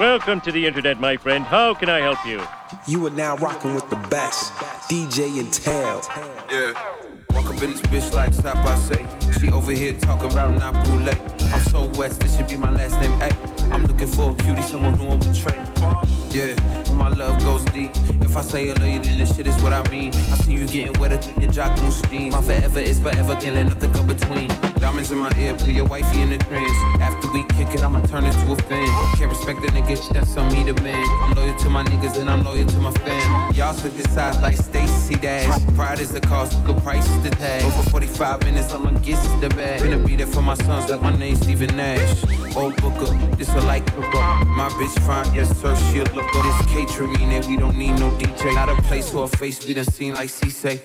Welcome to the internet, my friend. How can I help you? You are now rocking with the best DJ in town. Yeah. Walk up in this bitch like stop, I say. She over here talking about not boule. I'm so west, this should be my last name. Ay, I'm looking for a cutie, someone who won't betray. Yeah, my love goes deep. If I say I love you, then this shit is what I mean. I see you getting wetter than your jock steam. My forever is forever, can't let nothing come between. Diamonds in my ear, put your wifey in the trance. After we kick it, I'ma turn into a fan. Can't respect the nigga, that's on me, the man. I'm loyal to my niggas and I'm loyal to my fam. Y'all switch the sides like Stacey Dash. Pride is the cost, good price is the tag. Over 45 minutes, I'ma get to the bag. Finna be there for my sons, like my name Steven Nash. Old Booker, this a like book. My bitch fine, yes sir, she'll look up. This catering, and we don't need no DJ. Not a place for a face we done seen like C say.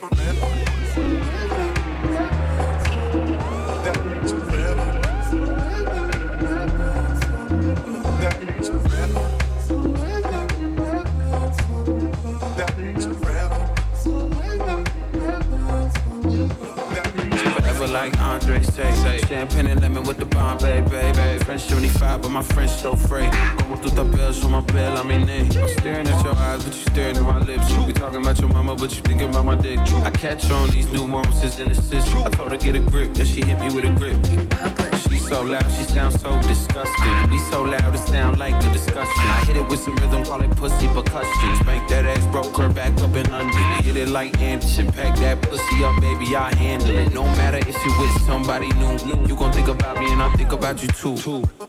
Like Andre say. Champagne and lemon with the Bombay, baby. French 75, but my French so free. Como tu tapeas on my bell, I'm. I'm staring at your eyes, but you staring at my lips. We talking about your mama, but you thinking about my dick. I catch on these nuances and assist. I told her get a grip, then she hit me with a grip. So loud, she sounds so disgusting. We so loud, it sound like the discussion. I hit it with some rhythm, call it pussy percussion. Spank that ass, broke her back up and under. Hit it like Anderson, pack that pussy up, baby, I handle it. No matter if you with somebody new, you gon' think about me and I think about you too.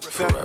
Forever,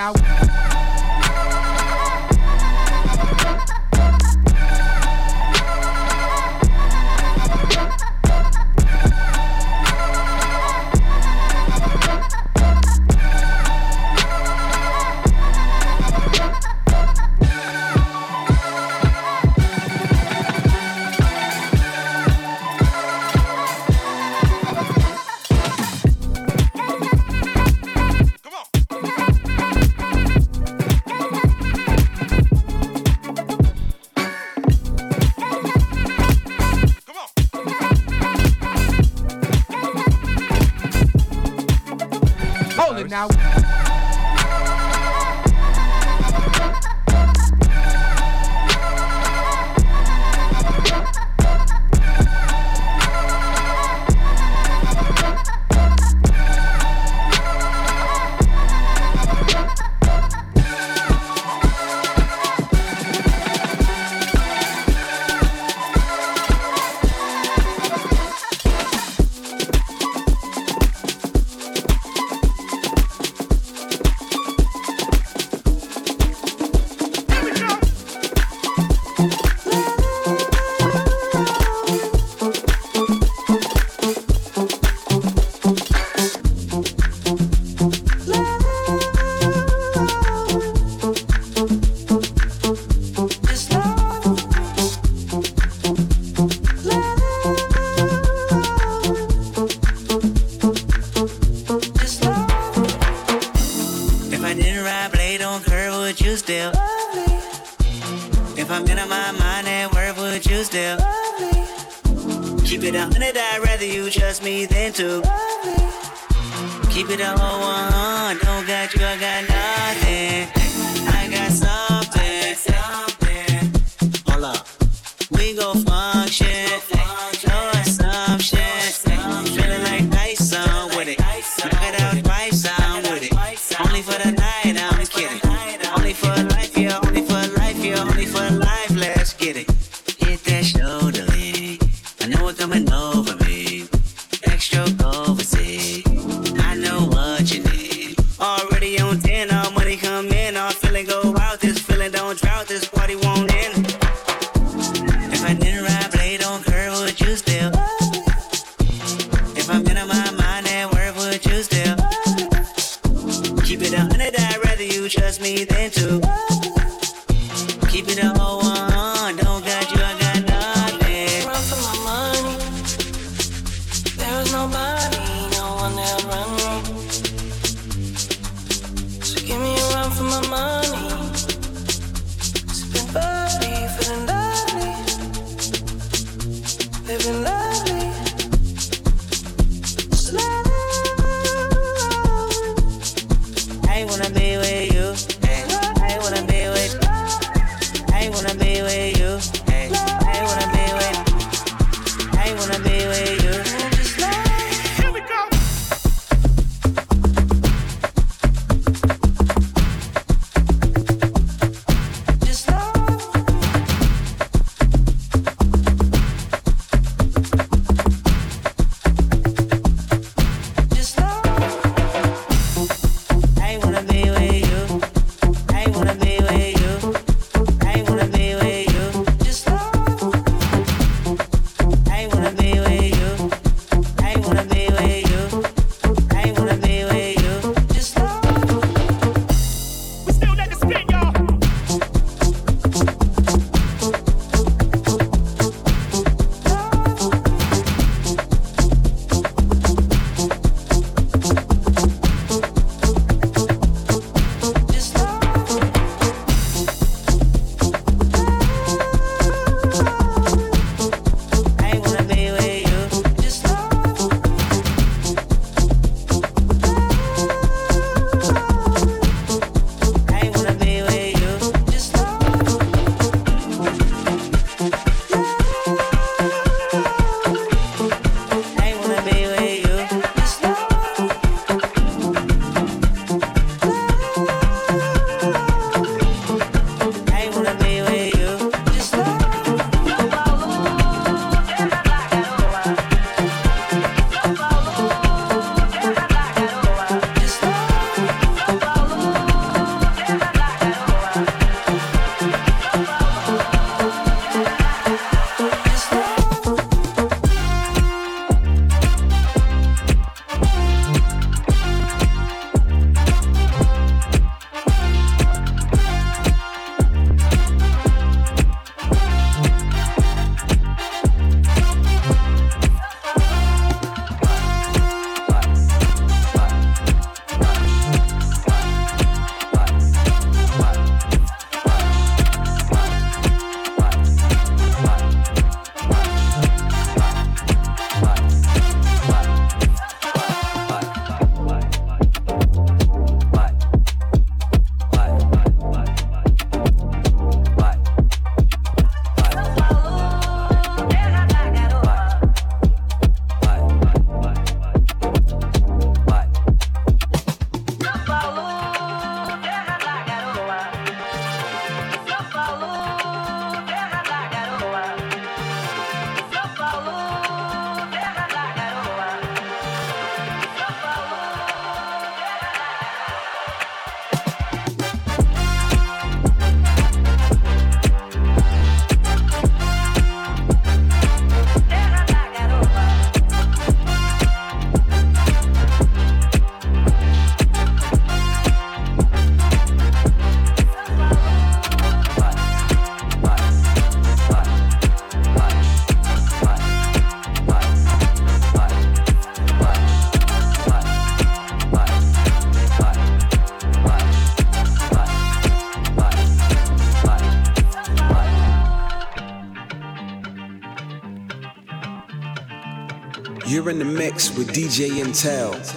now. Life, let's get it. With DJ Intel.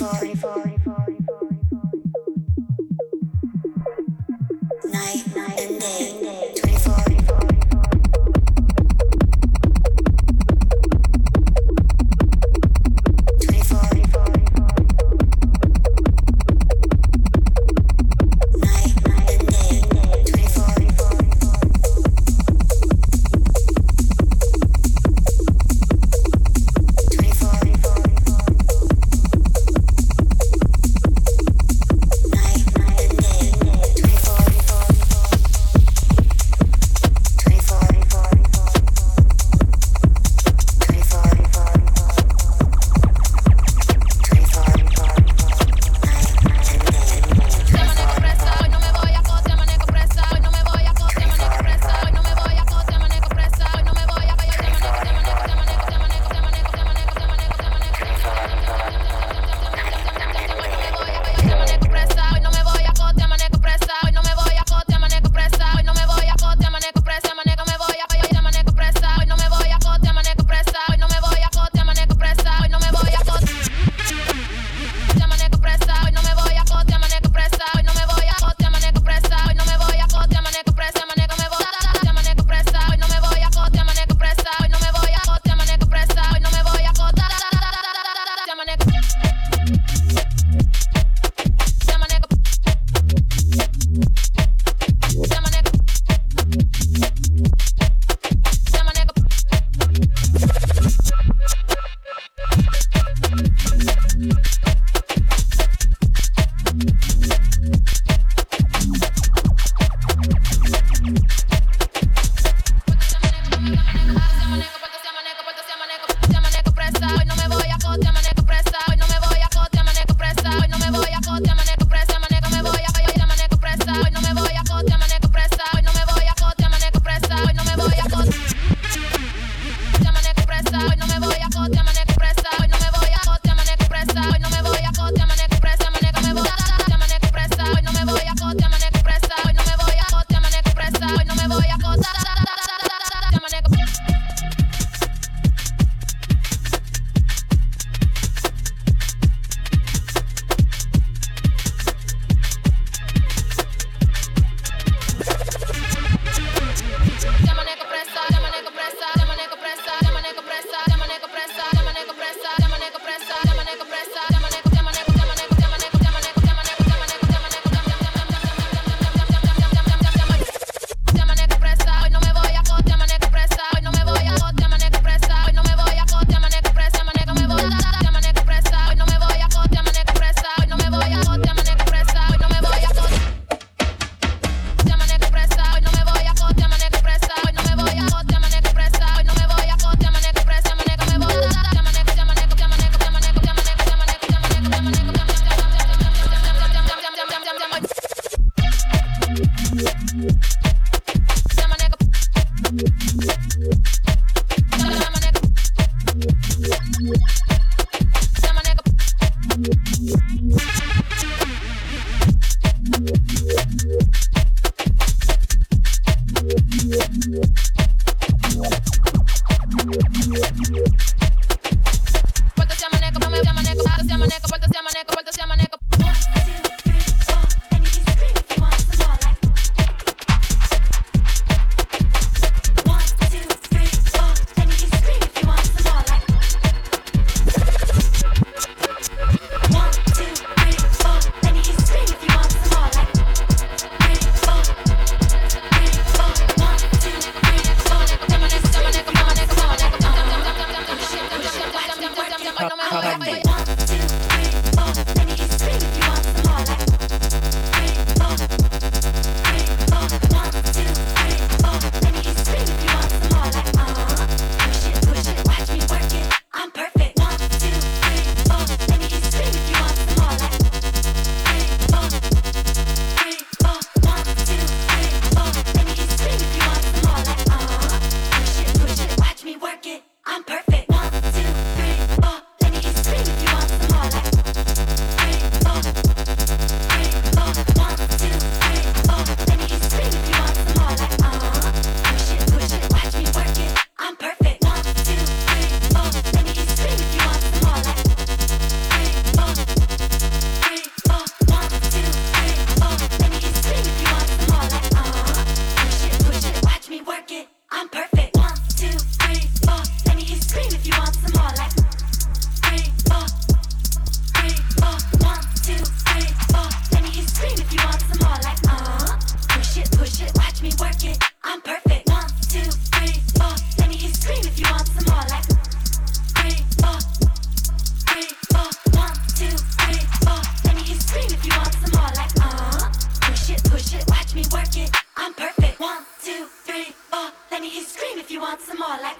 Night and day. I'm gonna more like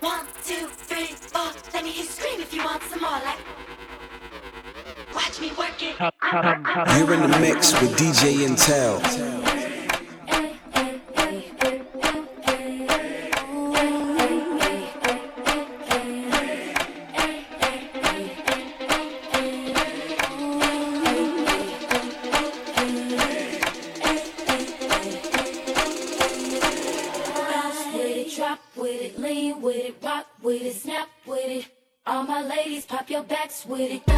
one, two, three, four. Let me hear you scream if you want some more like. Watch me work it. You're in the mix with DJ Intel. with it.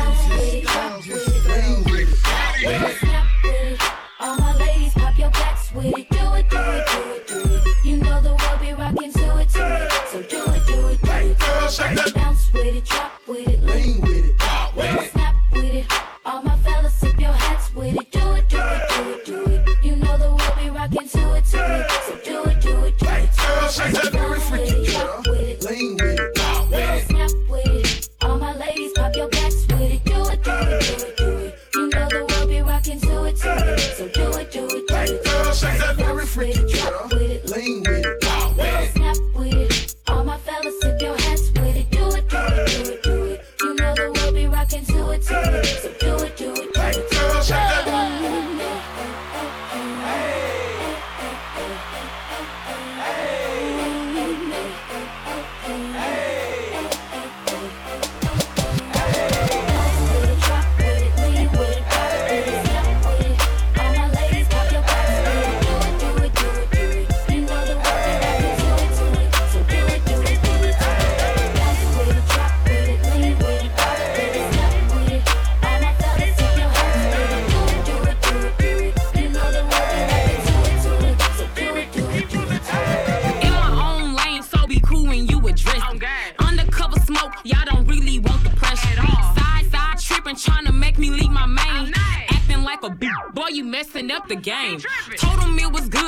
the game. Told him it was good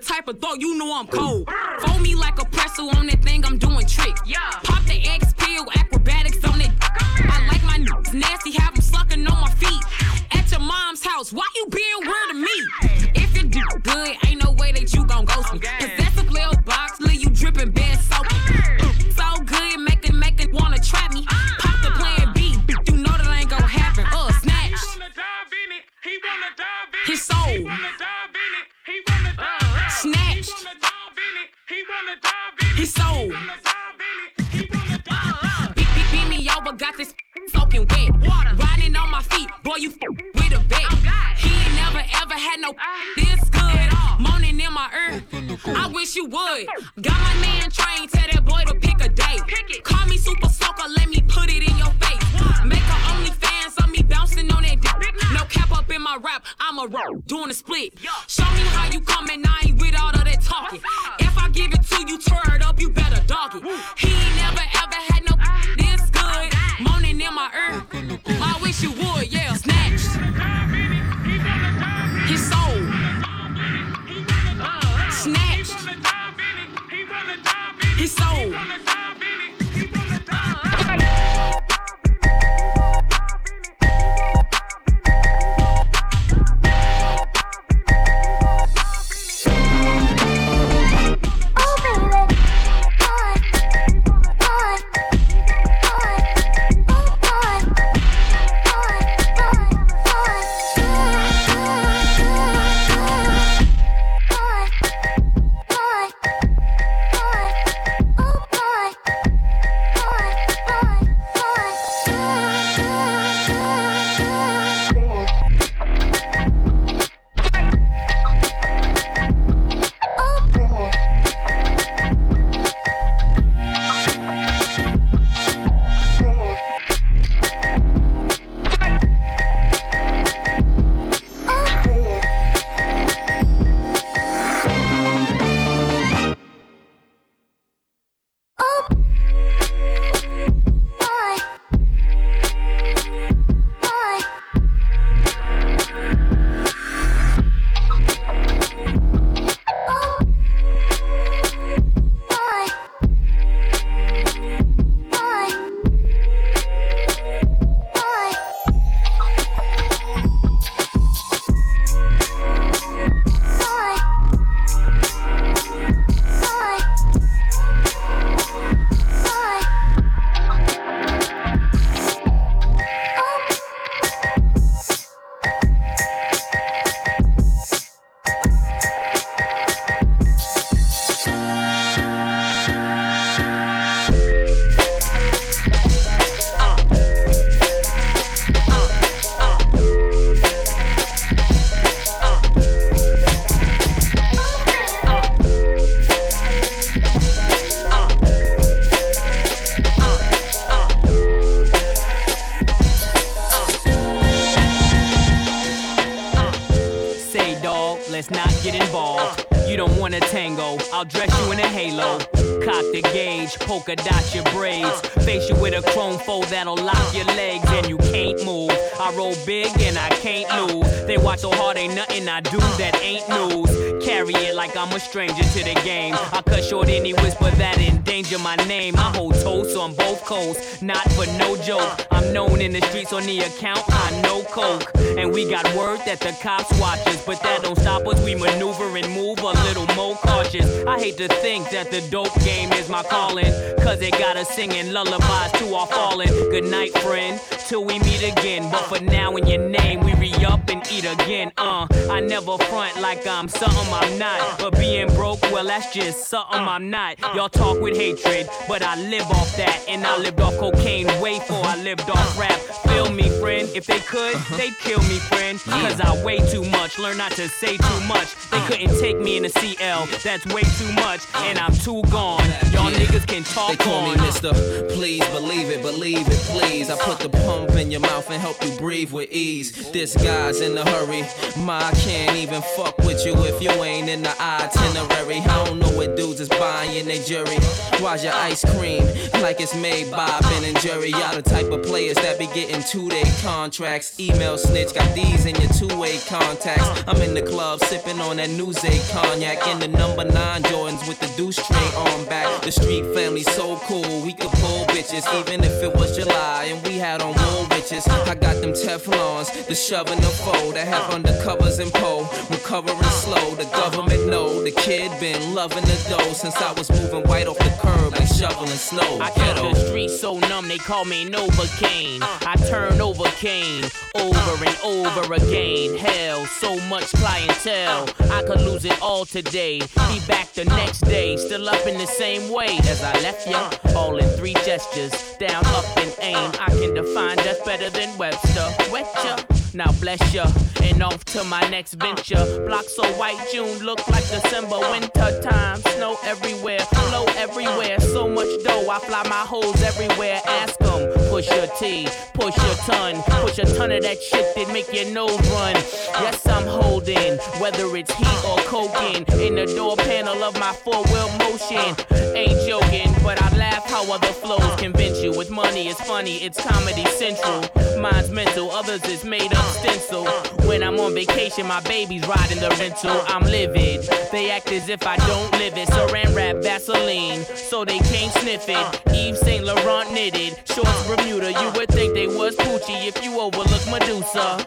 type of thought, you know I'm cold. wanna split. Yeah. I'm a stranger to the game. I cut short any whisper that endanger my name. I hold toast on both coasts, not for no joke. I'm known in the streets on the account, I know coke. And we got word that the cops watch us, but that don't stop us. We maneuver and move a little more cautious. I hate to think that the dope game is my calling, cause it got us singing lullabies to our fallen. Good night, friend, till we meet again. But for now, in your name, we re up and eat again. Uh, I never front like I'm something I'm not. But being broke, well, that's just something I'm not. Y'all talk with hatred, but I live off that. And I lived off cocaine way before I lived off rap. Feel me, friend. If they could, uh-huh. they'd kill me, friend. Cause I weigh too much. Learn not to say too uh. much. They uh. couldn't take me in a CL. That's way too much. Uh. And I'm too gone. Y'all niggas can talk They call me. Mr. Please believe it, believe it, please. I put the pump in your mouth and help you breathe with ease. This guy's in a hurry. Ma I can't even fuck with you if you ain't in the itinerary. I don't know what dudes is buying their jury. Why's your ice cream like it's made by Ben and Jerry? Y'all the type of players that be getting two-day contracts. Email snitch, got these in your two-way contacts. I'm in the club sipping on that New cognac in the number nine Jordans with the deuce tray on back. The street family so cool, we could pull bitches even if it was July and we had on wool riches. I got them Teflons, the shove and the I have undercovers and pole, recovering slow. The government know the kid been loving the dough since I was moving white off the curb and shoveling snow. I kept the streets so numb, they call me Novocaine. I turn over Kane, over and over again. Hell, so much clientele. I could lose it all today. Be back the next day, still up in the same way as I left ya. All in three gestures, down, up, and aim. I can define death better than Webster. Wet ya. Now bless ya, and off to my next venture. Block so white, June look like December. Winter time, snow everywhere, flow everywhere. So much dough, I fly my hoes everywhere. Ask 'em, push your T, push your ton, push a ton of that shit that make your nose run. Yes, I'm holding, whether it's heat or coking, in the door panel of my four wheel motion. Ain't joking, but I laugh how other flows convince you. With money, it's funny, it's comedy central. Mine's mental, others is made up stencil. When I'm on vacation, my baby's riding the rental. I'm livid. They act as if I don't live it. Saran wrap Vaseline, so they can't sniff it. Yves Saint Laurent knitted, shorts Bermuda. You would think they was Poochie if you overlook Medusa.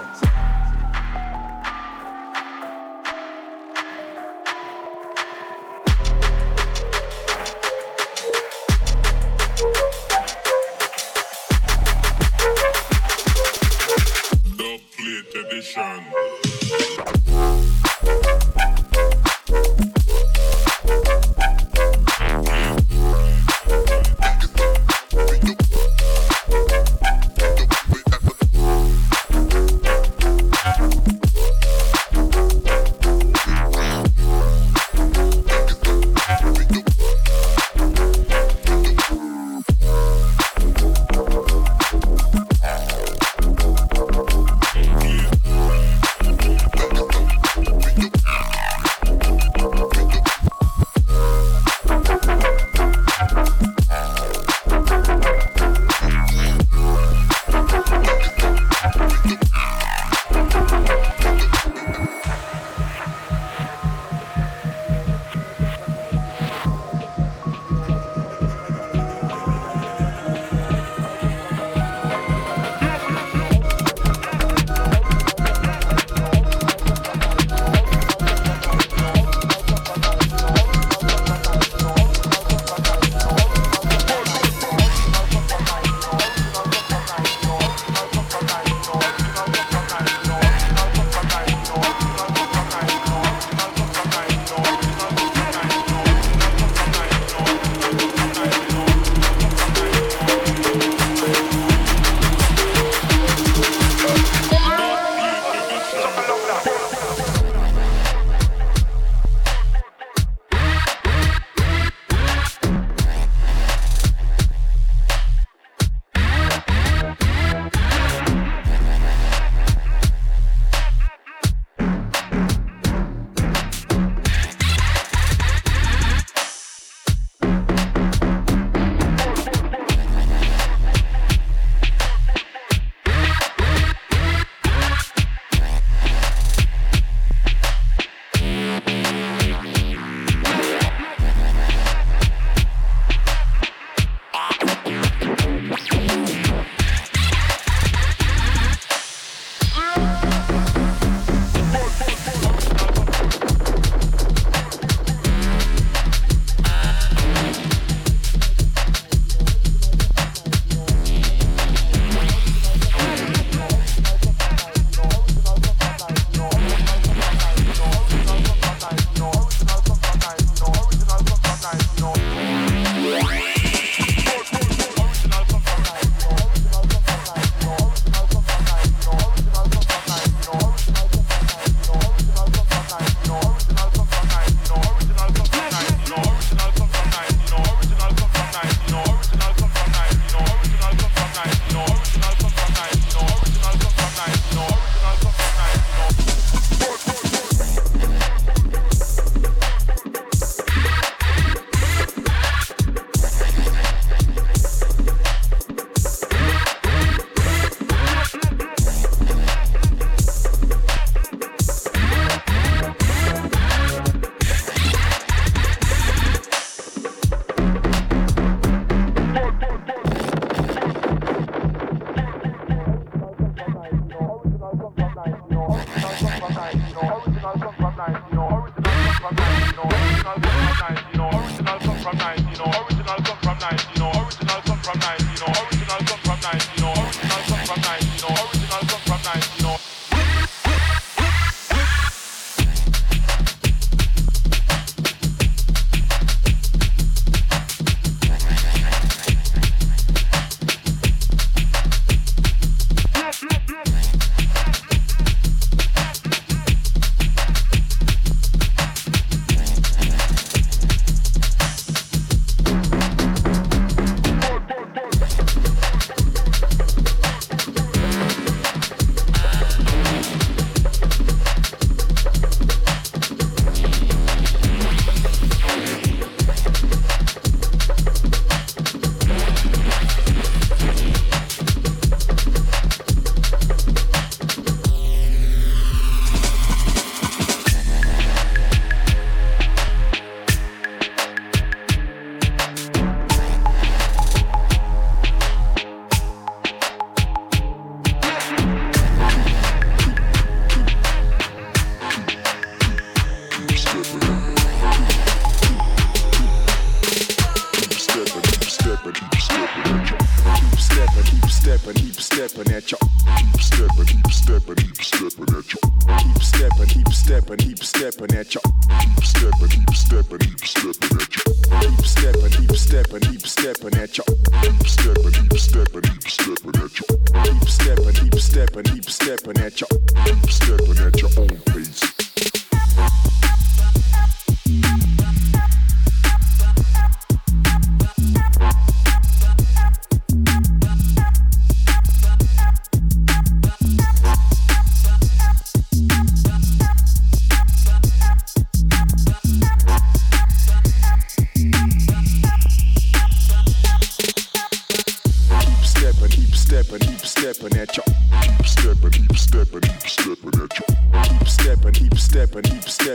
Stepping at ya. Keep stepping, keep stepping, keep stepping at ya. Keep stepping, keep stepping, keep stepping at ya. Keep stepping, keep stepping, keep stepping at ya. Keep stepping, keep stepping, keep stepping at ya. Keep stepping at your own pace.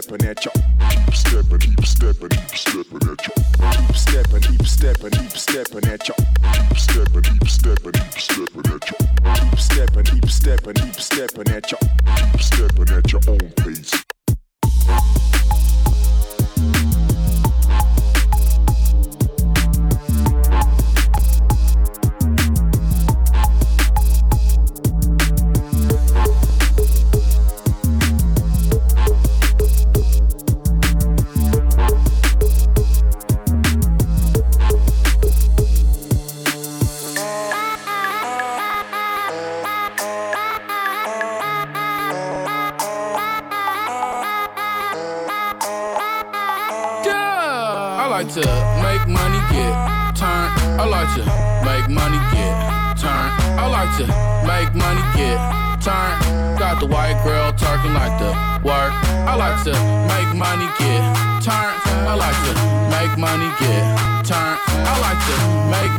Keep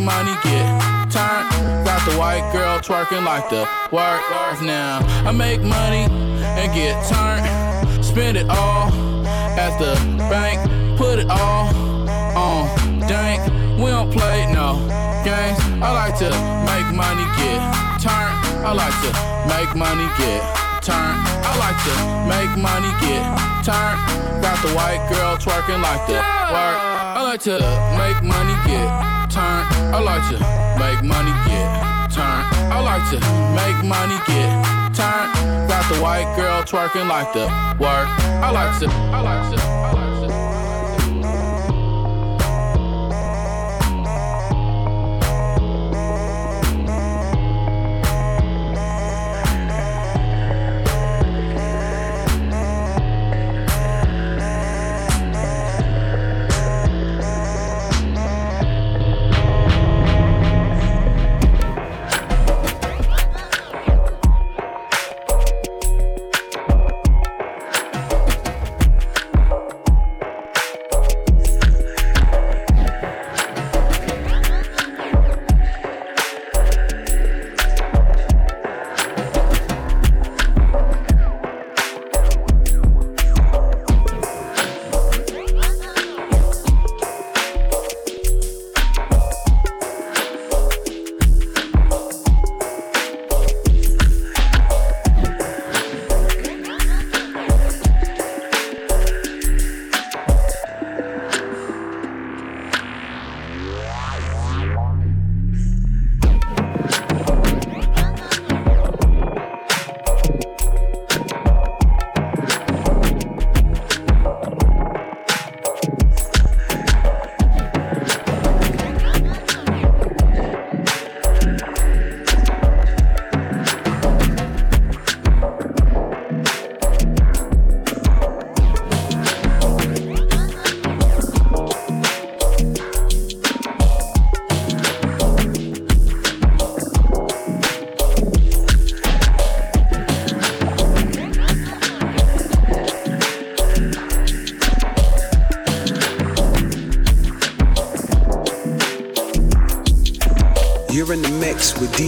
money, get turn. Got the white girl twerking like the work. Now I make money and get turned. Spend it all at the bank. Put it all on dank. We don't play no games. I like to make money, get turned. I like to make money, get turned. I like to make money, get turned. Got the white girl twerking like the work. I like to make money, get turned. I like to make money, get turned. I like to make money, get turned. Got the white girl twerking like the work. I like to, I like to, I like to.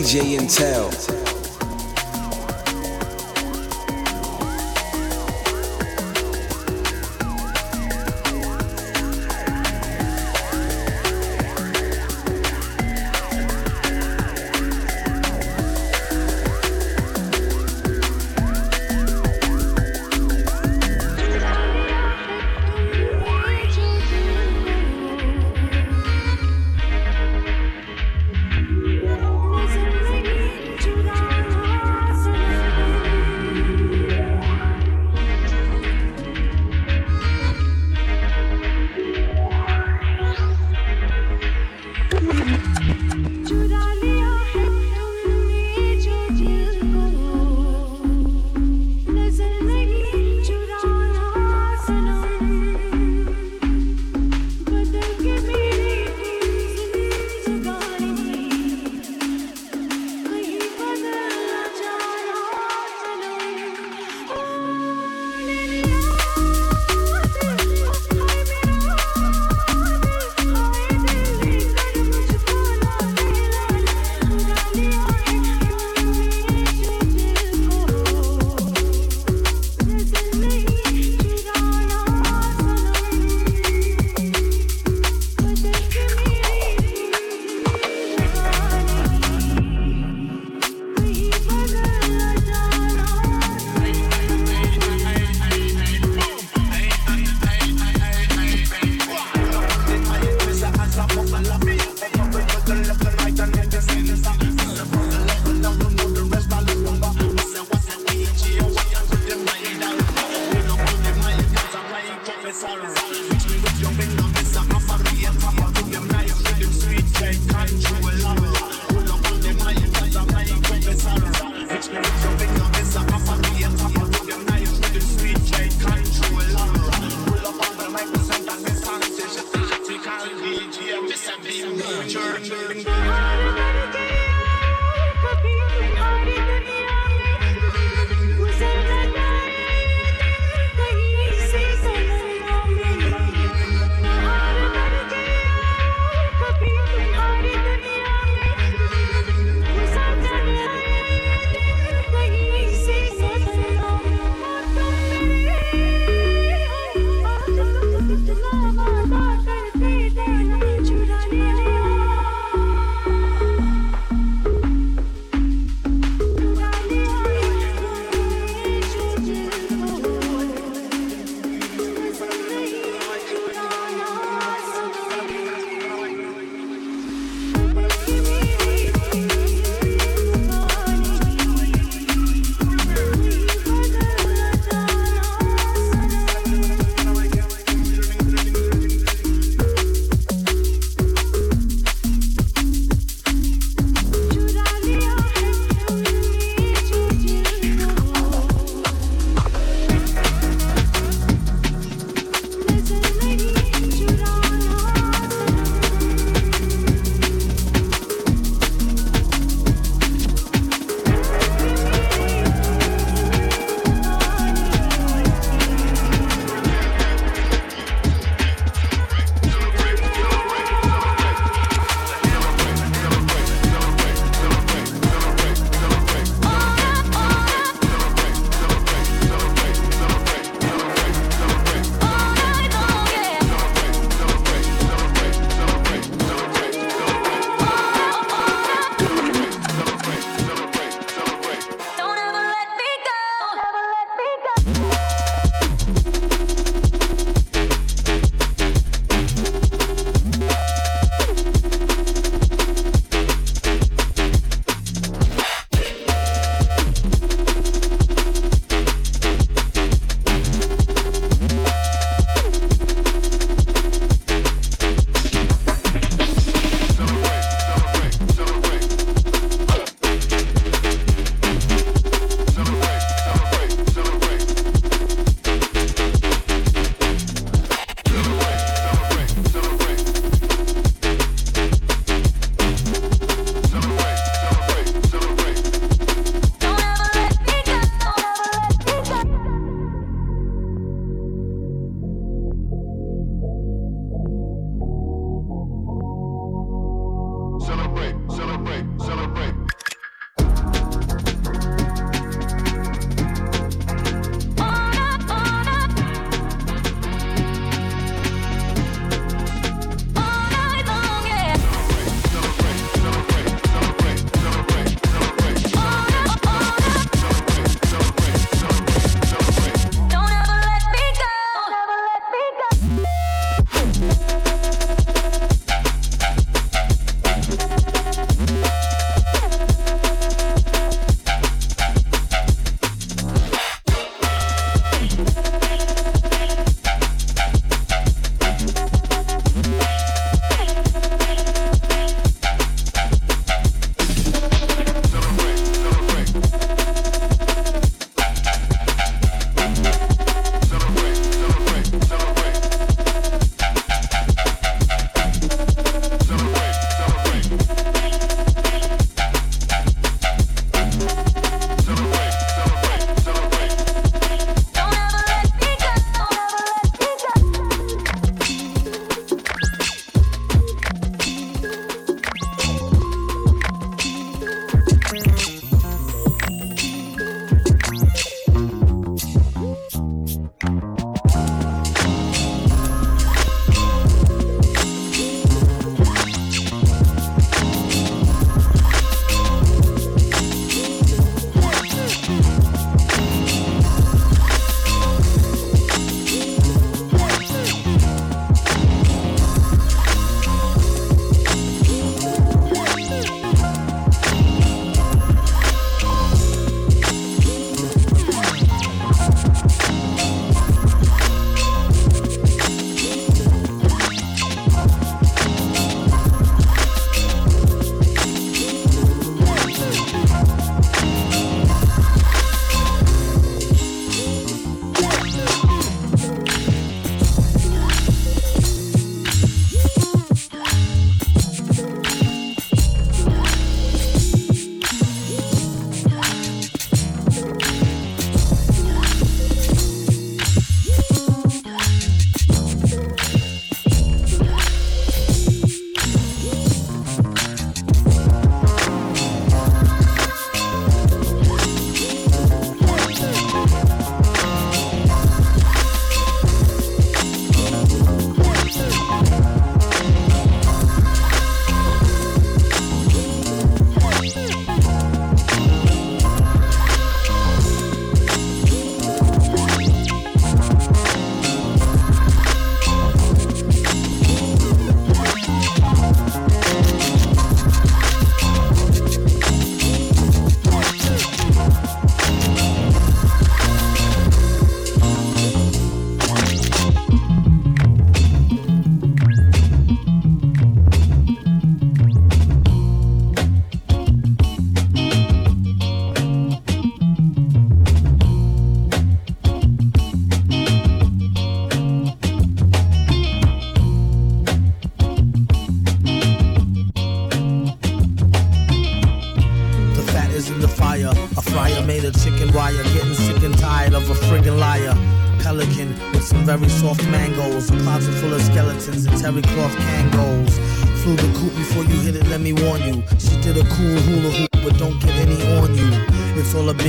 DJ Intel.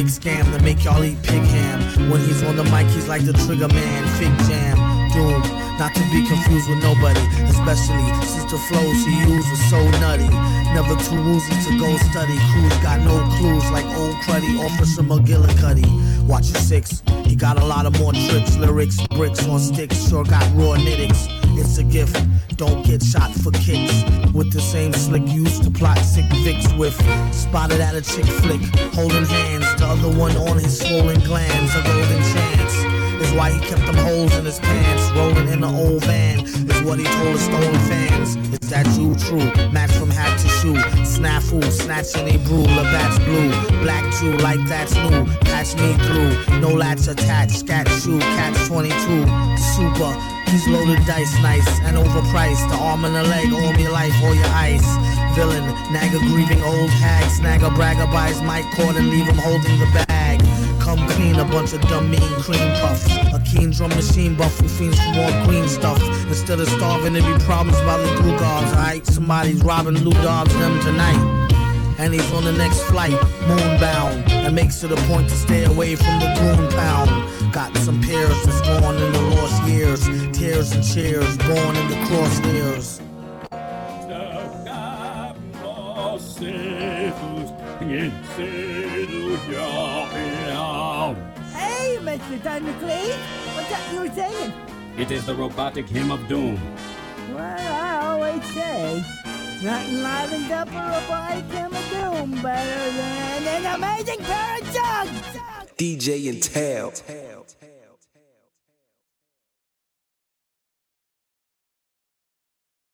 Big scam to make y'all eat pig ham. When he's on the mic, he's like the trigger man. Fig jam, doom. Not to be confused with nobody, especially since the flows he used was so nutty. Never too woozy to go study. Crews got no clues like old cruddy Officer McGillicuddy. Watch your six. He got a lot of more tricks, lyrics, bricks on sticks. Sure got raw nitticks. It's a gift. Don't get shot for kicks. With the same slick used to plot sick Vicks with. Spotted at a chick flick, holding hands. The other one on his swollen glands. A golden chance is why he kept them holes in his pants. Rolling in the old van is what he told his stolen fans. Is that you true? Match from hat to shoe. Snafu, snatching a brew. Labatt's blue. Black Jew, like that's new. Catch me through. No latch attached. Scat shoe. Catch 22. Super. He's loaded dice nice and overpriced. The arm and the leg, all your life, all your ice. Villain, nag a grieving old hag. Snag a bragger his mic cord and leave him holding the bag. Come clean, a bunch of dumb mean cream puffs. A keen drum machine buff who fiends for more green stuff. Instead of starving, there be problems by the glue guards. Alright, somebody's robbing Lou Dobbs them tonight. And he's on the next flight, moonbound. And makes it a point to stay away from the goon pound. Got some peers that's gone in the lost years. Tears and cheers, born in the crosshairs. Hey, Mr. Thundercleave! What's up you were saying? It is the robotic hymn of doom. Well, I always say, livens up better than an amazing pair of jugs! DJ and Tail.